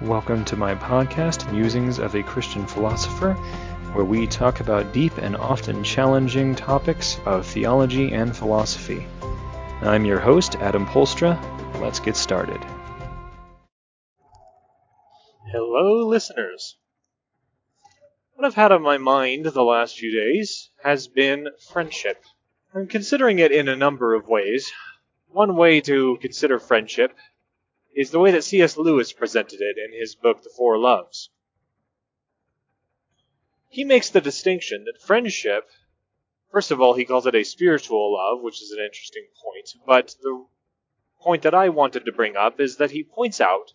Welcome to my podcast, Musings of a Christian Philosopher, where we talk about deep and often challenging topics of theology and philosophy. I'm your host, Adam Polstra. Let's get started. Hello, listeners. What I've had on my mind the last few days has been friendship. I'm considering it in a number of ways. One way to consider friendship is the way that C.S. Lewis presented it in his book, The Four Loves. He makes the distinction that friendship, first of all, he calls it a spiritual love, which is an interesting point, but the point that I wanted to bring up is that he points out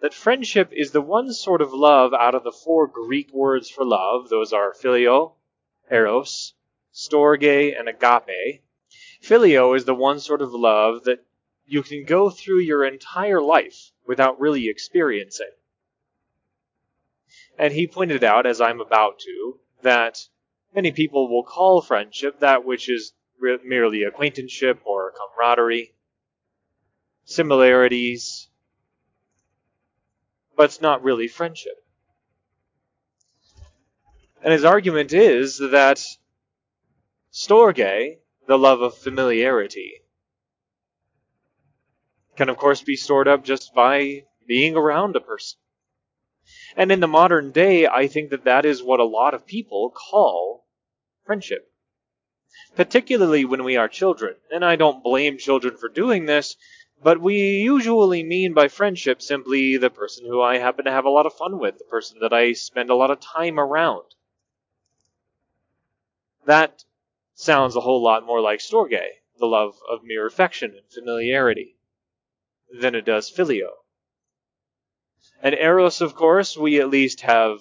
that friendship is the one sort of love out of the four Greek words for love. Those are phileo, eros, storge, and agape. Phileo is the one sort of love that you can go through your entire life without really experiencing. And he pointed out, as I'm about to, that many people will call friendship that which is re- merely acquaintanceship or camaraderie, similarities, but it's not really friendship. And his argument is that storge, the love of familiarity, can of course be stored up just by being around a person. And in the modern day, I think that that is what a lot of people call friendship. Particularly when we are children. And I don't blame children for doing this, but we usually mean by friendship simply the person who I happen to have a lot of fun with, the person that I spend a lot of time around. That sounds a whole lot more like storge, the love of mere affection and familiarity than it does Phileo. And Eros, of course, we at least have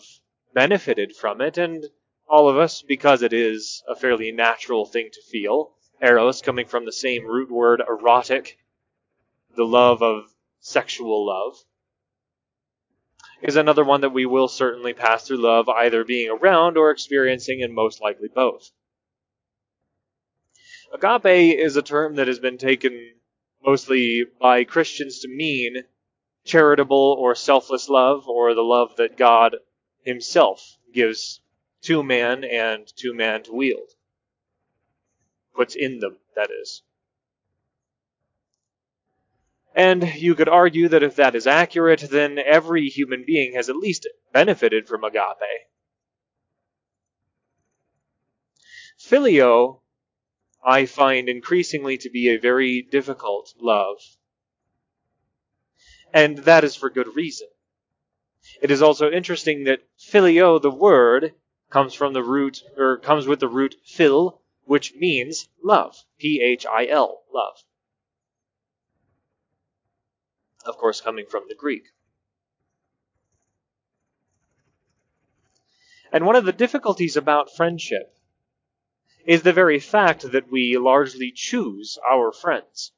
benefited from it, and all of us, because it is a fairly natural thing to feel. Eros coming from the same root word erotic, the love of sexual love, is another one that we will certainly pass through love, either being around or experiencing, and most likely both. Agape is a term that has been taken mostly by Christians to mean charitable or selfless love, or the love that God Himself gives to man and to man to wield. Puts in them, that is. And you could argue that if that is accurate, then every human being has at least benefited from agape. Phileo I find increasingly to be a very difficult love. And that is for good reason. It is also interesting that phileo, the word, comes from the root, or comes with the root phil, which means love. P-H-I-L, love. Of course, coming from the Greek. And one of the difficulties about friendship is the very fact that we largely choose our friends.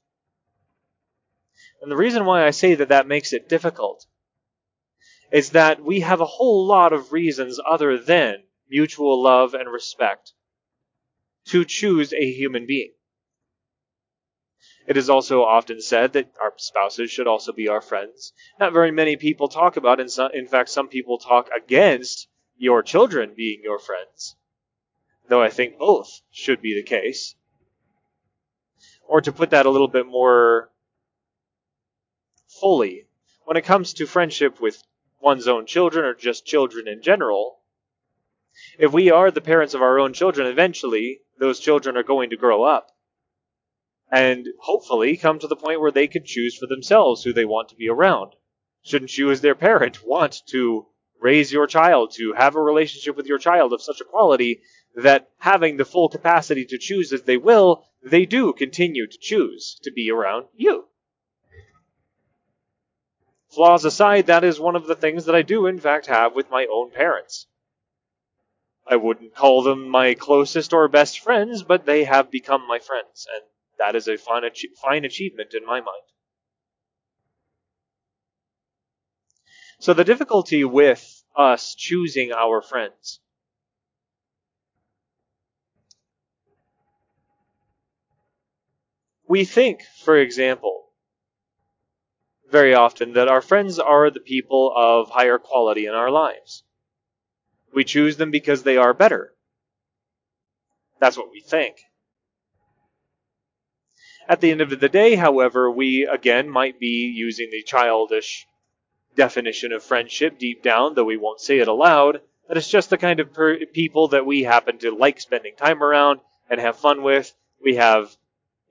And the reason why I say that that makes it difficult is that we have a whole lot of reasons other than mutual love and respect to choose a human being. It is also often said that our spouses should also be our friends. Not very many people talk about, in fact, some people talk against your children being your friends though I think both should be the case. Or to put that a little bit more fully, when it comes to friendship with one's own children or just children in general, if we are the parents of our own children, eventually those children are going to grow up and hopefully come to the point where they can choose for themselves who they want to be around. Shouldn't you, as their parent, want to raise your child, to have a relationship with your child of such a quality that having the full capacity to choose as they will, they do continue to choose to be around you. Flaws aside, that is one of the things that I do in fact have with my own parents. I wouldn't call them my closest or best friends, but they have become my friends, and that is a fine, fine achievement in my mind. So the difficulty with us choosing our friends We think, for example, very often that our friends are the people of higher quality in our lives. We choose them because they are better. That's what we think. At the end of the day, however, we again might be using the childish definition of friendship deep down, though we won't say it aloud, that it's just the kind of per- people that we happen to like spending time around and have fun with. We have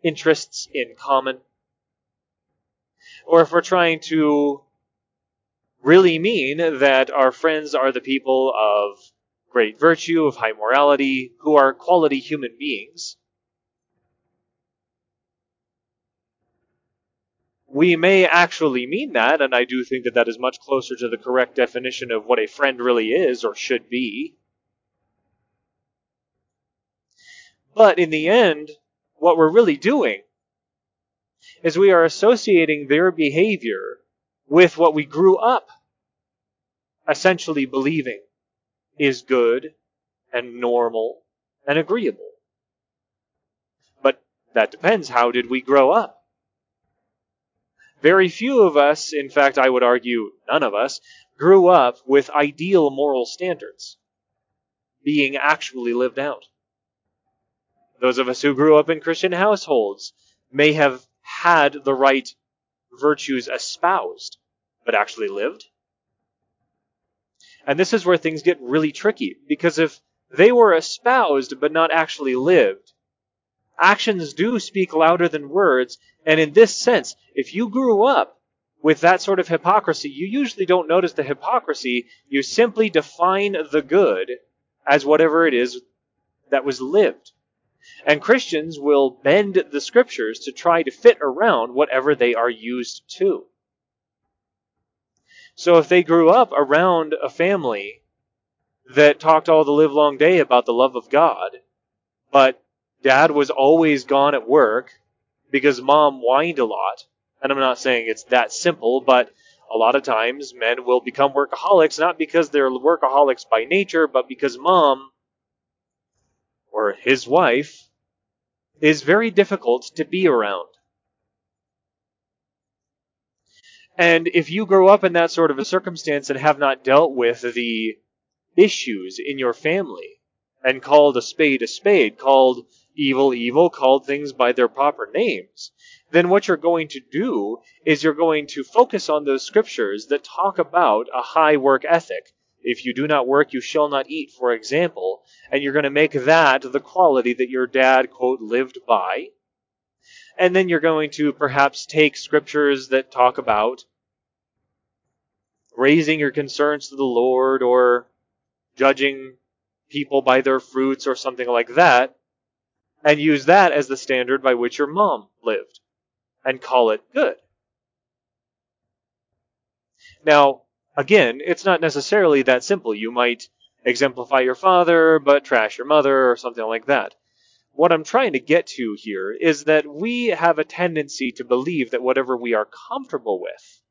interests in common. Or if we're trying to really mean that our friends are the people of great virtue, of high morality, who are quality human beings, we may actually mean that, and I do think that that is much closer to the correct definition of what a friend really is or should be. But in the end, what we're really doing is we are associating their behavior with what we grew up essentially believing is good and normal and agreeable. But that depends. How did we grow up? Very few of us, in fact, I would argue none of us, grew up with ideal moral standards being actually lived out. Those of us who grew up in Christian households may have had the right virtues espoused, but actually lived. And this is where things get really tricky, because if they were espoused but not actually lived, actions do speak louder than words, and in this sense, if you grew up with that sort of hypocrisy, you usually don't notice the hypocrisy. You simply define the good as whatever it is that was lived. And Christians will bend the scriptures to try to fit around whatever they are used to. So if they grew up around a family that talked all the livelong day about the love of God, but dad was always gone at work because mom whined a lot. And I'm not saying it's that simple, but a lot of times men will become workaholics not because they're workaholics by nature, but because mom or his wife is very difficult to be around. And if you grow up in that sort of a circumstance and have not dealt with the issues in your family and called a spade a spade, called evil evil, called things by their proper names, then what you're going to do is you're going to focus on those scriptures that talk about a high work ethic. If you do not work, you shall not eat, for example, and you're going to make that the quality that your dad, quote, lived by. And then you're going to perhaps take scriptures that talk about raising your concerns to the Lord or judging people by their fruits or something like that, and use that as the standard by which your mom lived and call it good. Now, again, it's not necessarily that simple. You might exemplify your father, but trash your mother, or something like that. What I'm trying to get to here is that we have a tendency to believe that whatever we are comfortable with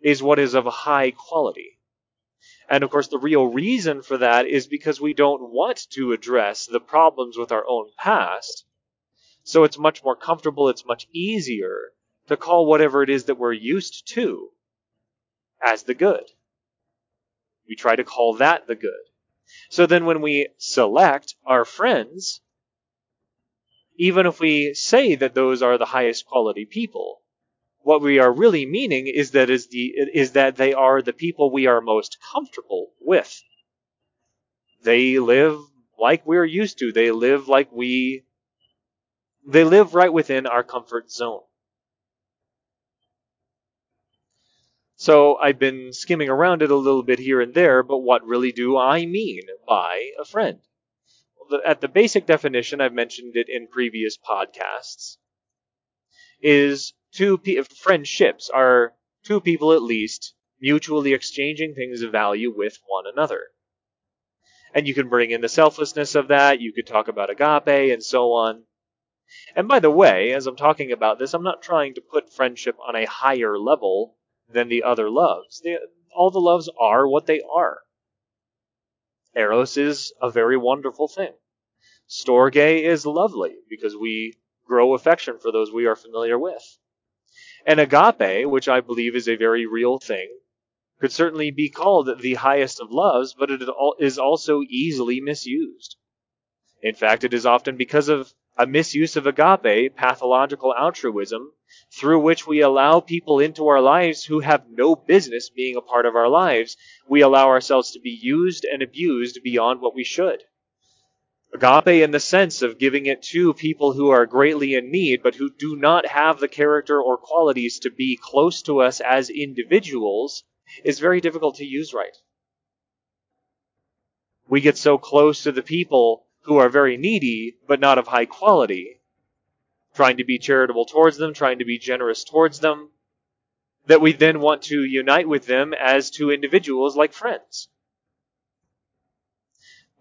is what is of high quality. And of course, the real reason for that is because we don't want to address the problems with our own past. So it's much more comfortable, it's much easier to call whatever it is that we're used to as the good. We try to call that the good. So then when we select our friends, even if we say that those are the highest quality people, what we are really meaning is that is the is that they are the people we are most comfortable with. They live like we're used to. They live like we they live right within our comfort zone. So I've been skimming around it a little bit here and there, but what really do I mean by a friend? At the basic definition, I've mentioned it in previous podcasts, is two pe- friendships are two people at least mutually exchanging things of value with one another. And you can bring in the selflessness of that, you could talk about agape and so on. And by the way, as I'm talking about this, I'm not trying to put friendship on a higher level than the other loves. They, all the loves are what they are. Eros is a very wonderful thing. Storge is lovely because we grow affection for those we are familiar with. And agape, which I believe is a very real thing, could certainly be called the highest of loves, but it is also easily misused. In fact, it is often because of a misuse of agape, pathological altruism, through which we allow people into our lives who have no business being a part of our lives. We allow ourselves to be used and abused beyond what we should. Agape in the sense of giving it to people who are greatly in need, but who do not have the character or qualities to be close to us as individuals, is very difficult to use right. We get so close to the people who are very needy, but not of high quality, trying to be charitable towards them, trying to be generous towards them, that we then want to unite with them as two individuals like friends.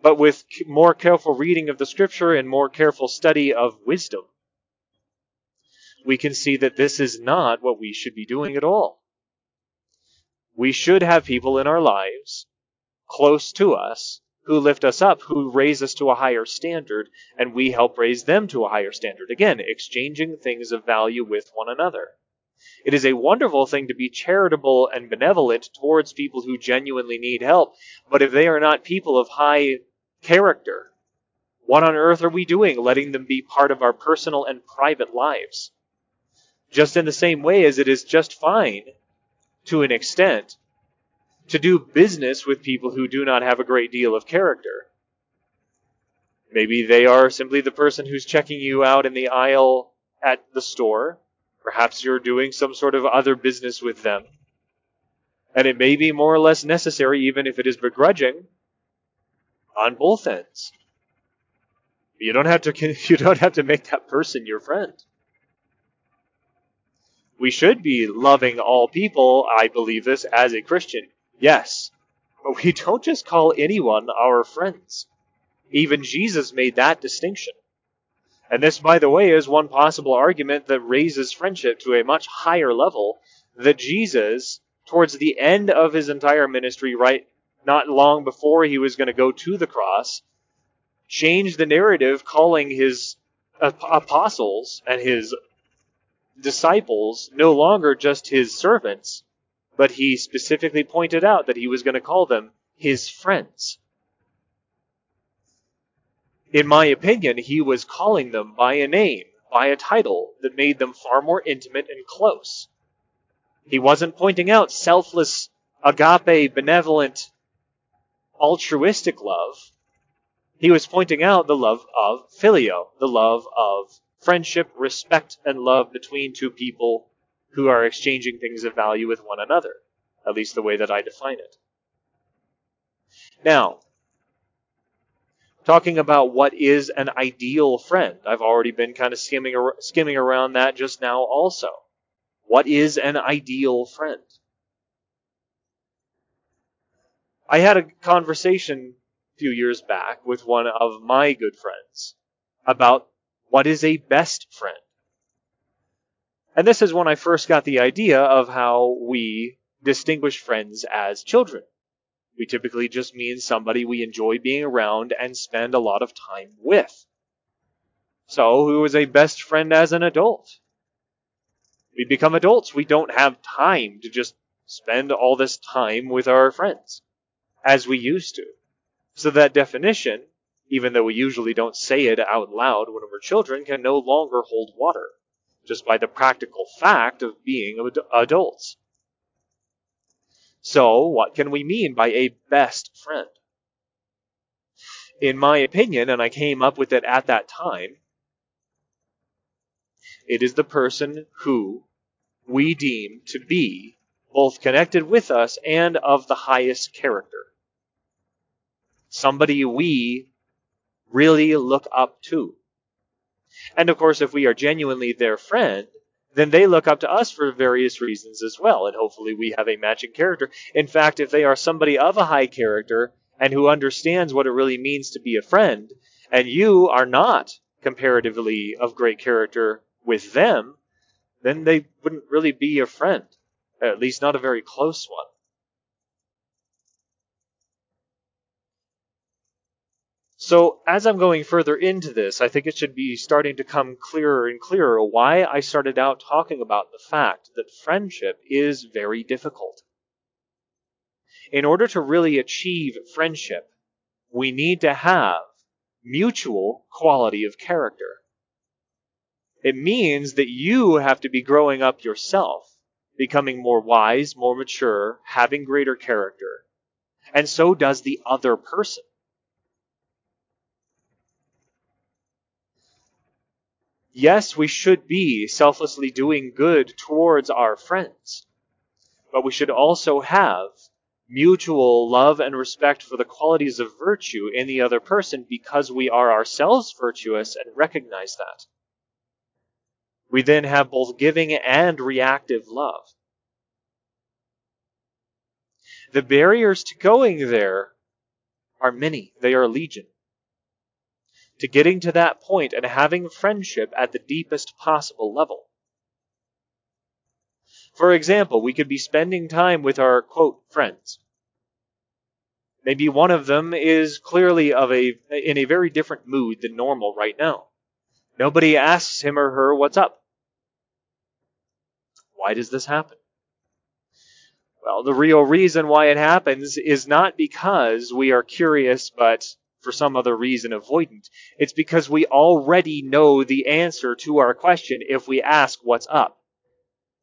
But with more careful reading of the scripture and more careful study of wisdom, we can see that this is not what we should be doing at all. We should have people in our lives close to us who lift us up, who raise us to a higher standard, and we help raise them to a higher standard. Again, exchanging things of value with one another. It is a wonderful thing to be charitable and benevolent towards people who genuinely need help, but if they are not people of high character, what on earth are we doing letting them be part of our personal and private lives? Just in the same way as it is just fine, to an extent, to do business with people who do not have a great deal of character. Maybe they are simply the person who's checking you out in the aisle at the store. Perhaps you're doing some sort of other business with them. And it may be more or less necessary, even if it is begrudging, on both ends. You don't have to you don't have to make that person your friend. We should be loving all people, I believe this as a Christian. Yes, but we don't just call anyone our friends. Even Jesus made that distinction. And this, by the way, is one possible argument that raises friendship to a much higher level that Jesus, towards the end of his entire ministry, right not long before he was going to go to the cross, changed the narrative, calling his apostles and his disciples no longer just his servants, but he specifically pointed out that he was going to call them his friends. In my opinion, he was calling them by a name, by a title that made them far more intimate and close. He wasn't pointing out selfless, agape, benevolent, altruistic love. He was pointing out the love of phileo, the love of friendship, respect, and love between two people who are exchanging things of value with one another, at least the way that I define it. Now, talking about what is an ideal friend. I've already been kind of skimming skimming around that just now also. What is an ideal friend? I had a conversation a few years back with one of my good friends about what is a best friend. And this is when I first got the idea of how we distinguish friends as children. We typically just mean somebody we enjoy being around and spend a lot of time with. So, who is a best friend as an adult? We become adults. We don't have time to just spend all this time with our friends as we used to. So that definition, even though we usually don't say it out loud when we're children, can no longer hold water just by the practical fact of being ad- adults. So, what can we mean by a best friend? In my opinion, and I came up with it at that time, it is the person who we deem to be both connected with us and of the highest character. Somebody we really look up to. And of course, if we are genuinely their friend, then they look up to us for various reasons as well, and hopefully we have a matching character. In fact, if they are somebody of a high character and who understands what it really means to be a friend, and you are not comparatively of great character with them, then they wouldn't really be a friend, at least not a very close one. So, as I'm going further into this, I think it should be starting to come clearer and clearer why I started out talking about the fact that friendship is very difficult. In order to really achieve friendship, we need to have mutual quality of character. It means that you have to be growing up yourself, becoming more wise, more mature, having greater character. And so does the other person. Yes, we should be selflessly doing good towards our friends, but we should also have mutual love and respect for the qualities of virtue in the other person because we are ourselves virtuous and recognize that. We then have both giving and reactive love. The barriers to going there are many, they are legion to getting to that point and having friendship at the deepest possible level. For example, we could be spending time with our quote friends. Maybe one of them is clearly of a in a very different mood than normal right now. Nobody asks him or her what's up. Why does this happen? Well, the real reason why it happens is not because we are curious but for some other reason avoidant. It's because we already know the answer to our question if we ask what's up.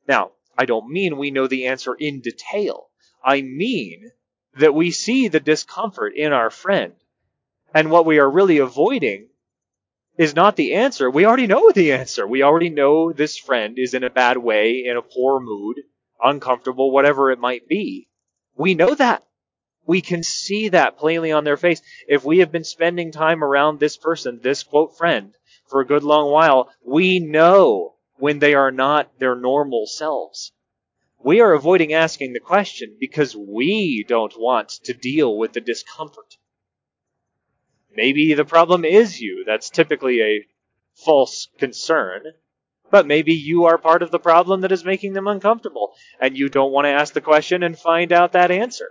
Now, I don't mean we know the answer in detail. I mean that we see the discomfort in our friend. And what we are really avoiding is not the answer. We already know the answer. We already know this friend is in a bad way, in a poor mood, uncomfortable, whatever it might be. We know that. We can see that plainly on their face. If we have been spending time around this person, this quote friend, for a good long while, we know when they are not their normal selves. We are avoiding asking the question because we don't want to deal with the discomfort. Maybe the problem is you. That's typically a false concern. But maybe you are part of the problem that is making them uncomfortable, and you don't want to ask the question and find out that answer.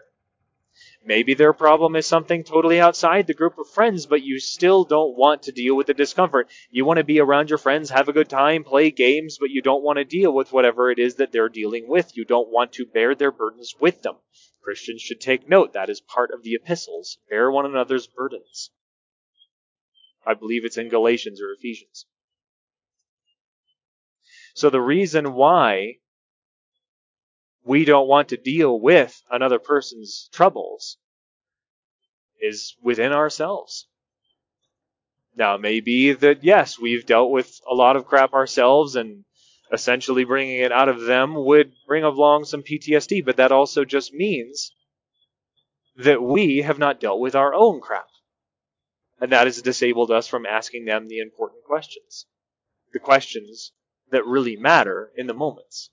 Maybe their problem is something totally outside the group of friends, but you still don't want to deal with the discomfort. You want to be around your friends, have a good time, play games, but you don't want to deal with whatever it is that they're dealing with. You don't want to bear their burdens with them. Christians should take note that is part of the epistles. Bear one another's burdens. I believe it's in Galatians or Ephesians. So the reason why we don't want to deal with another person's troubles is within ourselves. Now, it may be that, yes, we've dealt with a lot of crap ourselves and essentially bringing it out of them would bring along some PTSD, but that also just means that we have not dealt with our own crap. And that has disabled us from asking them the important questions. The questions that really matter in the moments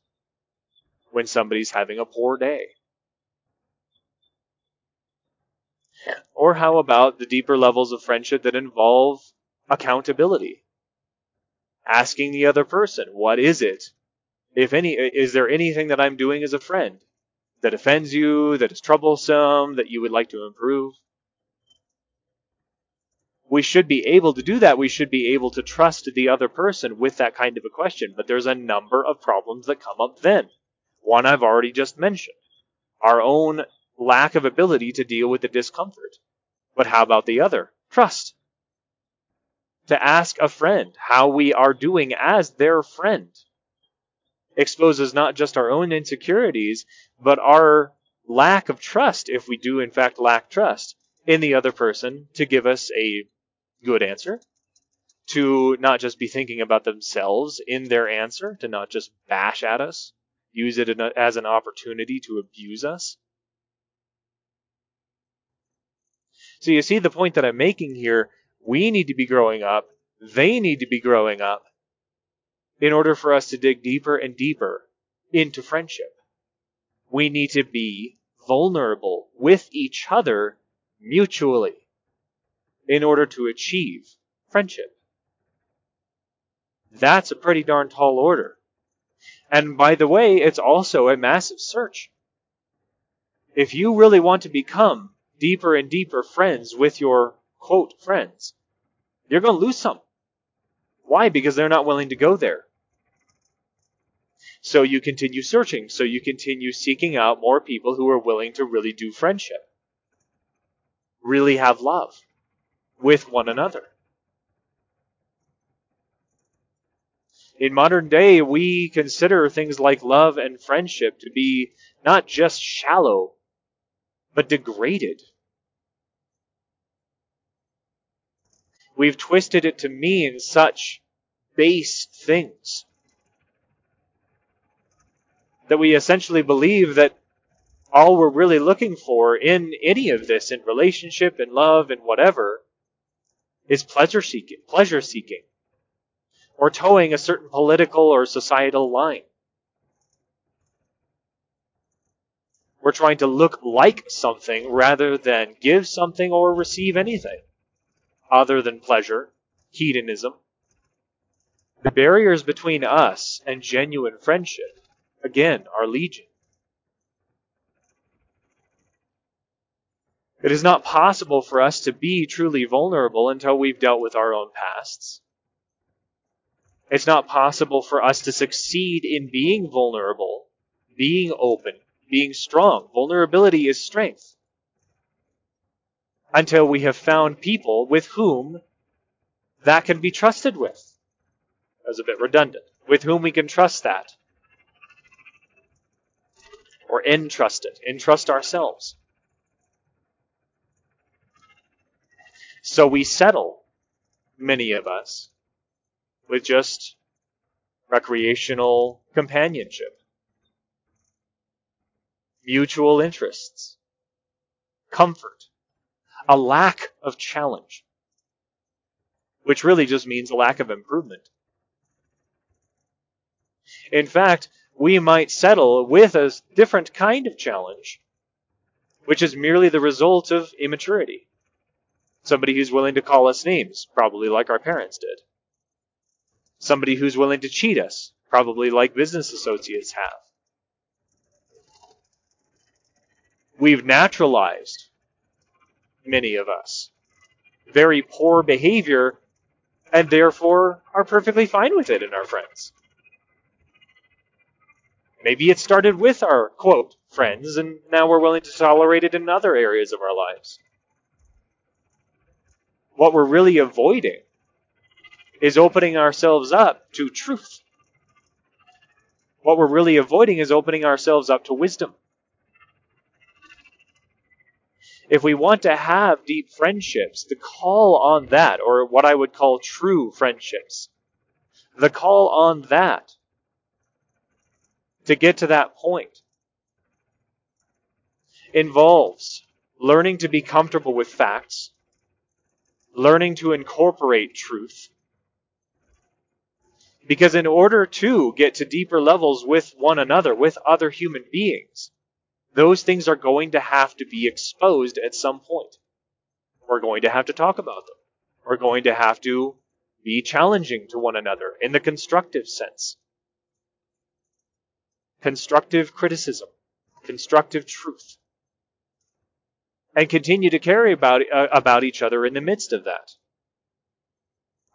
when somebody's having a poor day? Or how about the deeper levels of friendship that involve accountability? Asking the other person, what is it? If any, is there anything that I'm doing as a friend that offends you, that is troublesome, that you would like to improve? We should be able to do that. We should be able to trust the other person with that kind of a question, but there's a number of problems that come up then. One I've already just mentioned. Our own lack of ability to deal with the discomfort. But how about the other? Trust. To ask a friend how we are doing as their friend exposes not just our own insecurities, but our lack of trust, if we do in fact lack trust, in the other person to give us a good answer, to not just be thinking about themselves in their answer, to not just bash at us, use it as an opportunity to abuse us. So you see the point that I'm making here. We need to be growing up. They need to be growing up in order for us to dig deeper and deeper into friendship. We need to be vulnerable with each other mutually in order to achieve friendship. That's a pretty darn tall order. And by the way, it's also a massive search. If you really want to become deeper and deeper friends with your quote friends, you're going to lose some. Why? Because they're not willing to go there. So you continue searching. So you continue seeking out more people who are willing to really do friendship, really have love with one another. In modern day, we consider things like love and friendship to be not just shallow, but degraded. We've twisted it to mean such base things that we essentially believe that all we're really looking for in any of this, in relationship, in love, and whatever, is pleasure seeking, pleasure seeking, or toeing a certain political or societal line. We're trying to look like something rather than give something or receive anything other than pleasure, hedonism. The barriers between us and genuine friendship, again, are legion. It is not possible for us to be truly vulnerable until we've dealt with our own pasts. It's not possible for us to succeed in being vulnerable, being open, being strong. Vulnerability is strength. Until we have found people with whom that can be trusted with. That was a bit redundant. With whom we can trust that. Or entrust it. Entrust ourselves. So we settle, many of us, with just recreational companionship, mutual interests, comfort, a lack of challenge, which really just means a lack of improvement. In fact, we might settle with a different kind of challenge, which is merely the result of immaturity. Somebody who's willing to call us names, probably like our parents did. Somebody who's willing to cheat us, probably like business associates have. We've naturalized, many of us, very poor behavior and therefore are perfectly fine with it in our friends. Maybe it started with our, quote, friends, and now we're willing to tolerate it in other areas of our lives what we're really avoiding is opening ourselves up to truth. What we're really avoiding is opening ourselves up to wisdom. If we want to have deep friendships, the call on that, or what I would call true friendships, the call on that to get to that point involves learning to be comfortable with facts, learning to incorporate truth. Because in order to get to deeper levels with one another, with other human beings, those things are going to have to be exposed at some point. We're going to have to talk about them. We're going to have to be challenging to one another in the constructive sense. Constructive criticism, constructive truth and continue to care about, uh, about each other in the midst of that.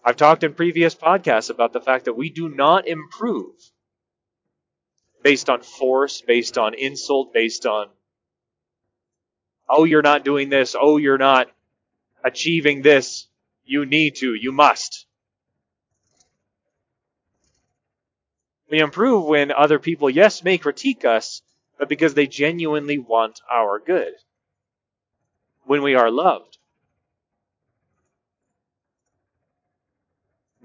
I've talked in previous podcasts about the fact that we do not improve based on force, based on insult, based on, oh, you're not doing this, oh, you're not achieving this, you need to, you must. We improve when other people, yes, may critique us, but because they genuinely want our good when we are loved.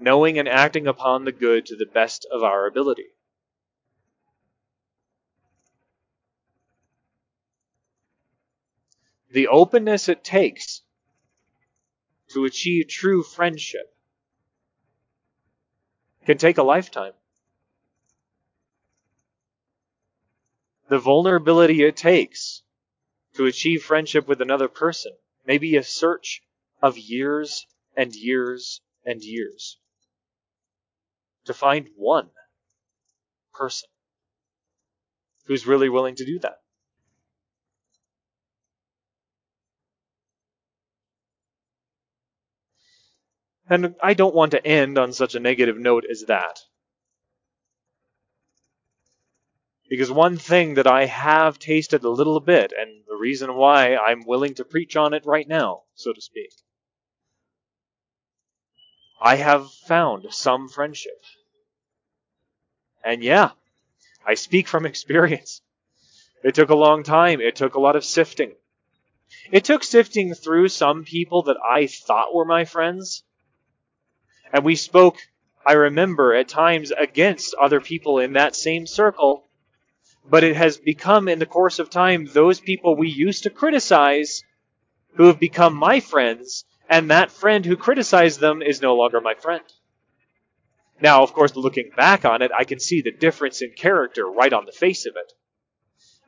Knowing and acting upon the good to the best of our ability. The openness it takes to achieve true friendship can take a lifetime. The vulnerability it takes to achieve friendship with another person may be a search of years and years and years to find one person who's really willing to do that. And I don't want to end on such a negative note as that. Because one thing that I have tasted a little bit, and the reason why I'm willing to preach on it right now, so to speak, I have found some friendship. And yeah, I speak from experience. It took a long time. It took a lot of sifting. It took sifting through some people that I thought were my friends. And we spoke, I remember, at times against other people in that same circle but it has become, in the course of time, those people we used to criticize who have become my friends, and that friend who criticized them is no longer my friend. Now, of course, looking back on it, I can see the difference in character right on the face of it.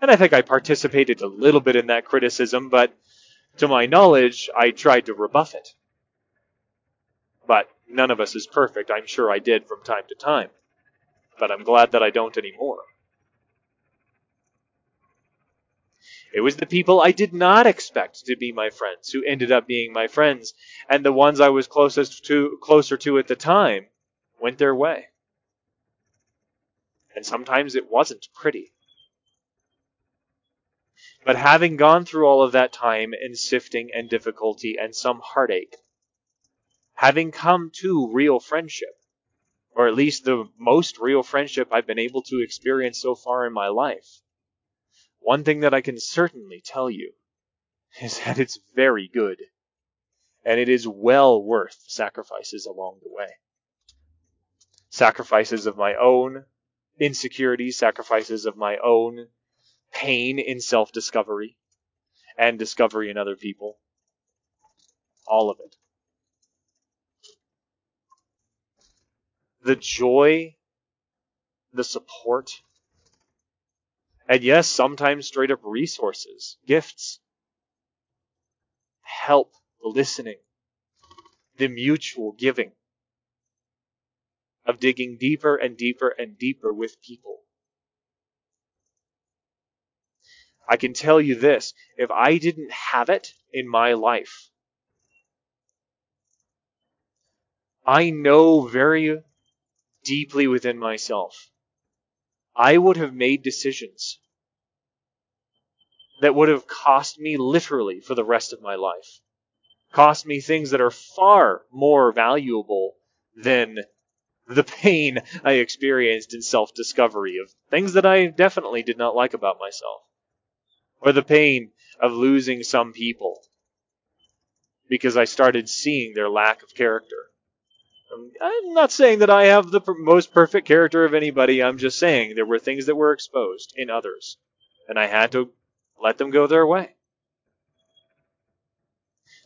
And I think I participated a little bit in that criticism, but to my knowledge, I tried to rebuff it. But none of us is perfect. I'm sure I did from time to time. But I'm glad that I don't anymore. It was the people I did not expect to be my friends who ended up being my friends, and the ones I was closest to closer to at the time went their way. And sometimes it wasn't pretty. But having gone through all of that time and sifting and difficulty and some heartache, having come to real friendship, or at least the most real friendship I've been able to experience so far in my life, one thing that I can certainly tell you is that it's very good, and it is well worth sacrifices along the way. Sacrifices of my own insecurities, sacrifices of my own pain in self discovery, and discovery in other people. All of it. The joy, the support, and yes, sometimes straight up resources, gifts, help, listening, the mutual giving of digging deeper and deeper and deeper with people. I can tell you this if I didn't have it in my life, I know very deeply within myself I would have made decisions that would have cost me literally for the rest of my life. Cost me things that are far more valuable than the pain I experienced in self discovery of things that I definitely did not like about myself. Or the pain of losing some people because I started seeing their lack of character. Um, I'm not saying that I have the most perfect character of anybody. I'm just saying there were things that were exposed in others, and I had to let them go their way.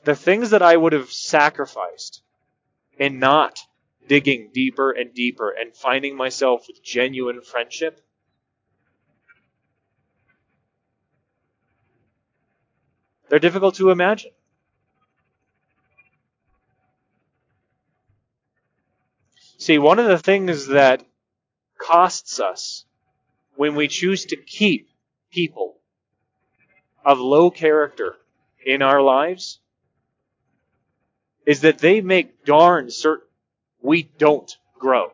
The things that I would have sacrificed in not digging deeper and deeper and finding myself with genuine friendship. They're difficult to imagine. See, one of the things that costs us when we choose to keep people of low character in our lives is that they make darn certain we don't grow.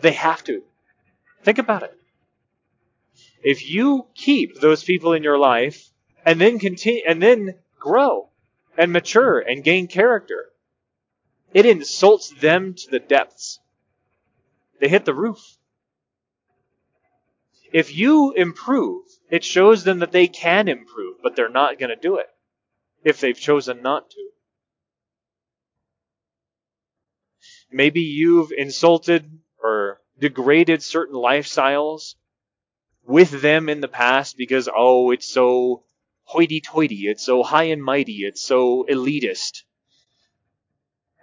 They have to. Think about it. If you keep those people in your life and then continue and then grow and mature and gain character, it insults them to the depths. They hit the roof. If you improve, it shows them that they can improve, but they're not going to do it if they've chosen not to. Maybe you've insulted or degraded certain lifestyles with them in the past because, oh, it's so hoity toity, it's so high and mighty, it's so elitist.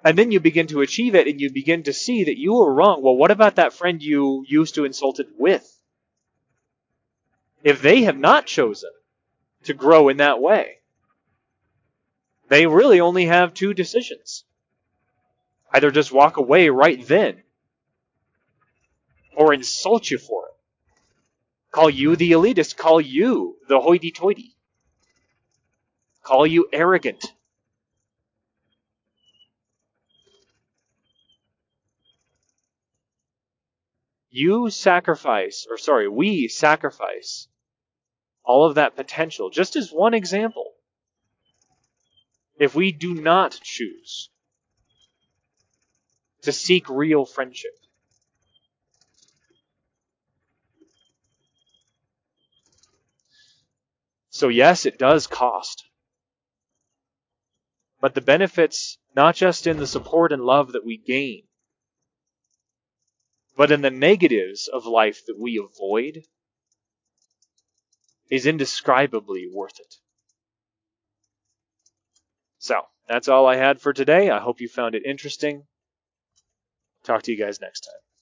And then you begin to achieve it and you begin to see that you were wrong. Well, what about that friend you used to insult it with? If they have not chosen to grow in that way, they really only have two decisions. Either just walk away right then, or insult you for it. Call you the elitist, call you the hoity toity, call you arrogant, you sacrifice, or sorry, we sacrifice all of that potential, just as one example, if we do not choose to seek real friendship. So, yes, it does cost. But the benefits, not just in the support and love that we gain, but in the negatives of life that we avoid, is indescribably worth it. So, that's all I had for today. I hope you found it interesting. Talk to you guys next time.